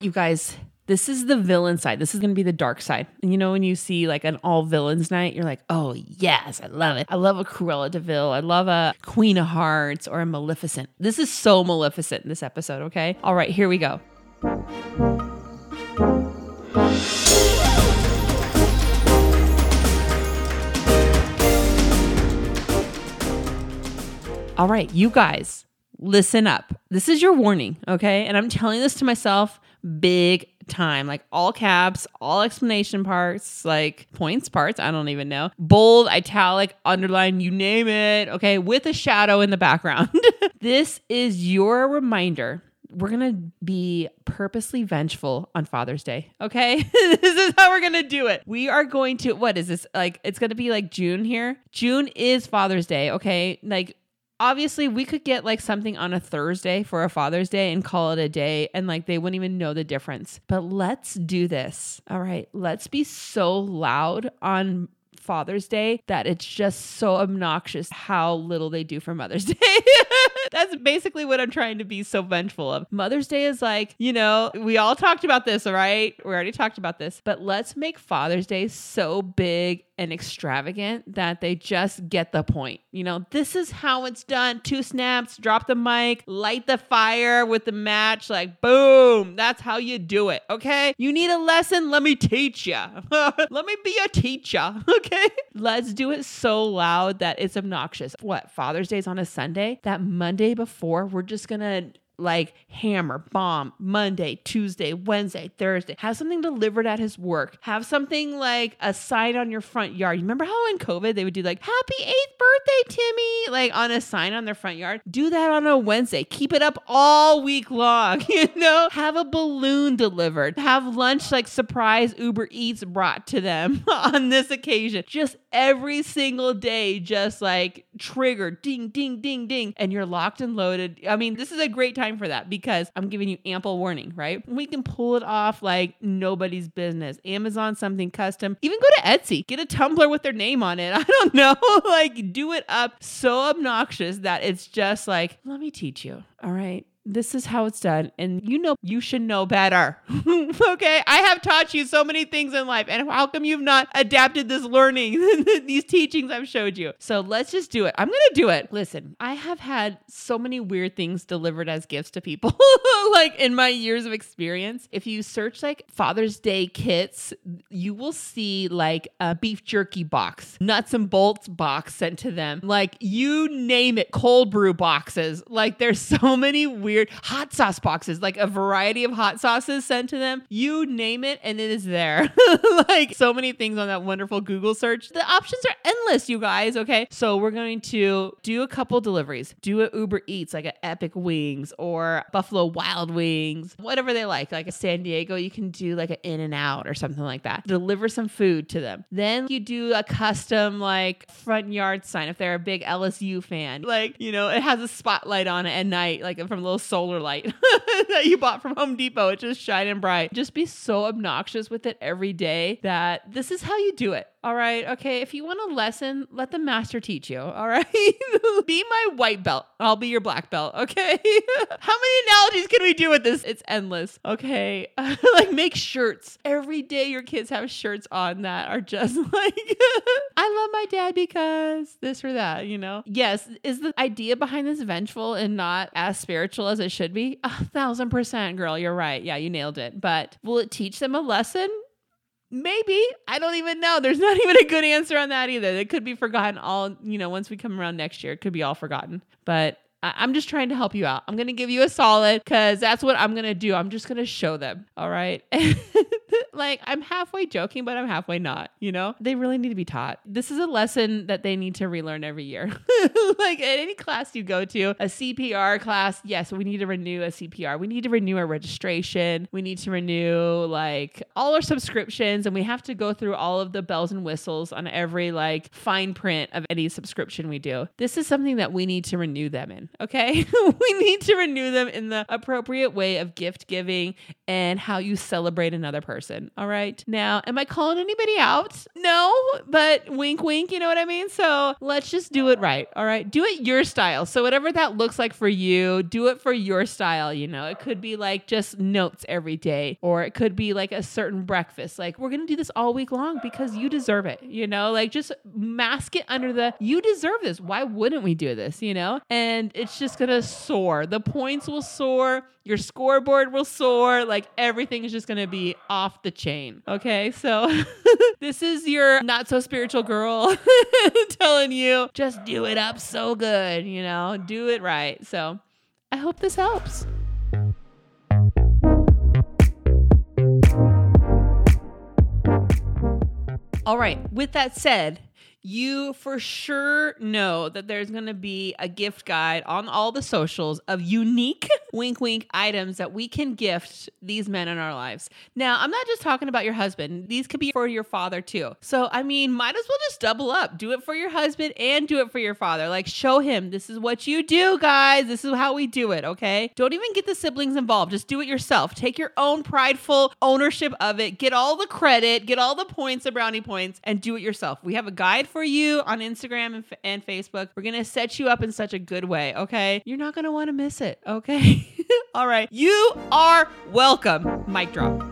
You guys, this is the villain side. This is going to be the dark side. And you know, when you see like an all villains night, you're like, oh, yes, I love it. I love a Cruella de Vil. I love a Queen of Hearts or a Maleficent. This is so Maleficent in this episode, okay? All right, here we go. All right, you guys, listen up. This is your warning, okay? And I'm telling this to myself big time, like all caps, all explanation parts, like points parts, I don't even know. Bold, italic, underline, you name it, okay, with a shadow in the background. this is your reminder we're gonna be purposely vengeful on Father's Day. Okay, this is how we're gonna do it. We are going to. What is this? Like, it's gonna be like June here. June is Father's Day. Okay, like obviously we could get like something on a Thursday for a Father's Day and call it a day and like they wouldn't even know the difference. But let's do this. All right, let's be so loud on Father's Day that it's just so obnoxious how little they do for Mother's Day. That's basically what I'm trying to be so vengeful of. Mother's Day is like, you know, we all talked about this, all right? We already talked about this, but let's make Father's Day so big and extravagant that they just get the point. You know, this is how it's done. Two snaps, drop the mic, light the fire with the match, like boom. That's how you do it. Okay. You need a lesson? Let me teach you. Let me be a teacher. Okay. Let's do it so loud that it's obnoxious. What? Father's Day is on a Sunday? That Monday before, we're just going to like hammer, bomb, Monday, Tuesday, Wednesday, Thursday. Have something delivered at his work. Have something like a sign on your front yard. You Remember how in COVID they would do like, Happy eighth birthday, Timmy, like on a sign on their front yard? Do that on a Wednesday. Keep it up all week long, you know? Have a balloon delivered. Have lunch like surprise Uber Eats brought to them on this occasion. Just every single day, just like trigger, ding, ding, ding, ding. And you're locked and loaded. I mean, this is a great time time for that because I'm giving you ample warning, right? We can pull it off like nobody's business. Amazon, something custom. Even go to Etsy, get a tumbler with their name on it. I don't know. like, do it up so obnoxious that it's just like, let me teach you. All right this is how it's done. And you know, you should know better. okay. I have taught you so many things in life. And how come you've not adapted this learning, these teachings I've showed you? So let's just do it. I'm going to do it. Listen, I have had so many weird things delivered as gifts to people, like in my years of experience. If you search like Father's Day kits, you will see like a beef jerky box, nuts and bolts box sent to them. Like you name it, cold brew boxes. Like there's so many weird weird hot sauce boxes, like a variety of hot sauces sent to them. You name it, and it is there. like so many things on that wonderful Google search. The options are endless, you guys. Okay. So we're going to do a couple deliveries, do a Uber Eats, like an Epic Wings or Buffalo Wild Wings, whatever they like. Like a San Diego, you can do like an In-N-Out or something like that. Deliver some food to them. Then you do a custom like front yard sign if they're a big LSU fan. Like, you know, it has a spotlight on it at night, like from a little solar light that you bought from Home Depot. It's just shining bright. Just be so obnoxious with it every day that this is how you do it. All right. Okay. If you want a lesson, let the master teach you. All right. be my white belt. I'll be your black belt. Okay. How many analogies can we do with this? It's endless. Okay. like make shirts. Every day your kids have shirts on that are just like, I love my dad because this or that, you know? Yes. Is the idea behind this vengeful and not as spiritual as it should be? A thousand percent, girl. You're right. Yeah, you nailed it. But will it teach them a lesson? Maybe. I don't even know. There's not even a good answer on that either. It could be forgotten all, you know, once we come around next year, it could be all forgotten. But I- am just trying to help you out. I'm to give you a solid because that's what I'm to do. I'm just to show them. All right. like, I'm halfway joking, but I'm halfway not, you know? They really need to be taught. This is a lesson that they need to relearn every year. like, at any class you go to, a CPR class, yes, we need to renew a CPR. We need to renew our registration. We need to renew, like, all our subscriptions, and we have to go through all of the bells and whistles on every, like, fine print of any subscription we do. This is something that we need to renew them in okay? we need to renew them in the appropriate way of gift giving and how you celebrate another person person. All right. Now, am I calling anybody out? No, but wink, wink. You know what I mean? So let's just do it right. All right. Do it your style. So, whatever that looks like for you, do it for your style. You know, it could be like just notes every day, or it could be like a certain breakfast. Like, we're going to do this all week long because you deserve it. You know, like just mask it under the you deserve this. Why wouldn't we do this? You know, and it's just going to soar. The points will soar. Your scoreboard will soar. Like everything is just going to be off the chain. Okay. So this is your not so spiritual girl telling you just do it up so good, you know, do it right. So I hope this helps. All right. With that said, you for sure know that there's going to be a gift guide on all the socials of unique wink wink items that we can gift these men in our lives. Now, I'm not just talking about your husband. These could be for your father too. So, I mean, might as well just double up. Do it for your husband and do it for your father. Like show him this is what you do, guys. This is how we do it, okay? Don't even get the siblings involved. Just do it yourself. Take your own prideful ownership of it. Get all the credit, get all the points, the brownie points and do it yourself. We have a guide for you on Instagram and, and Facebook. We're going to set you up in such a good way, okay? You're not going to want to miss it, okay? All right. You are welcome. Mic drop.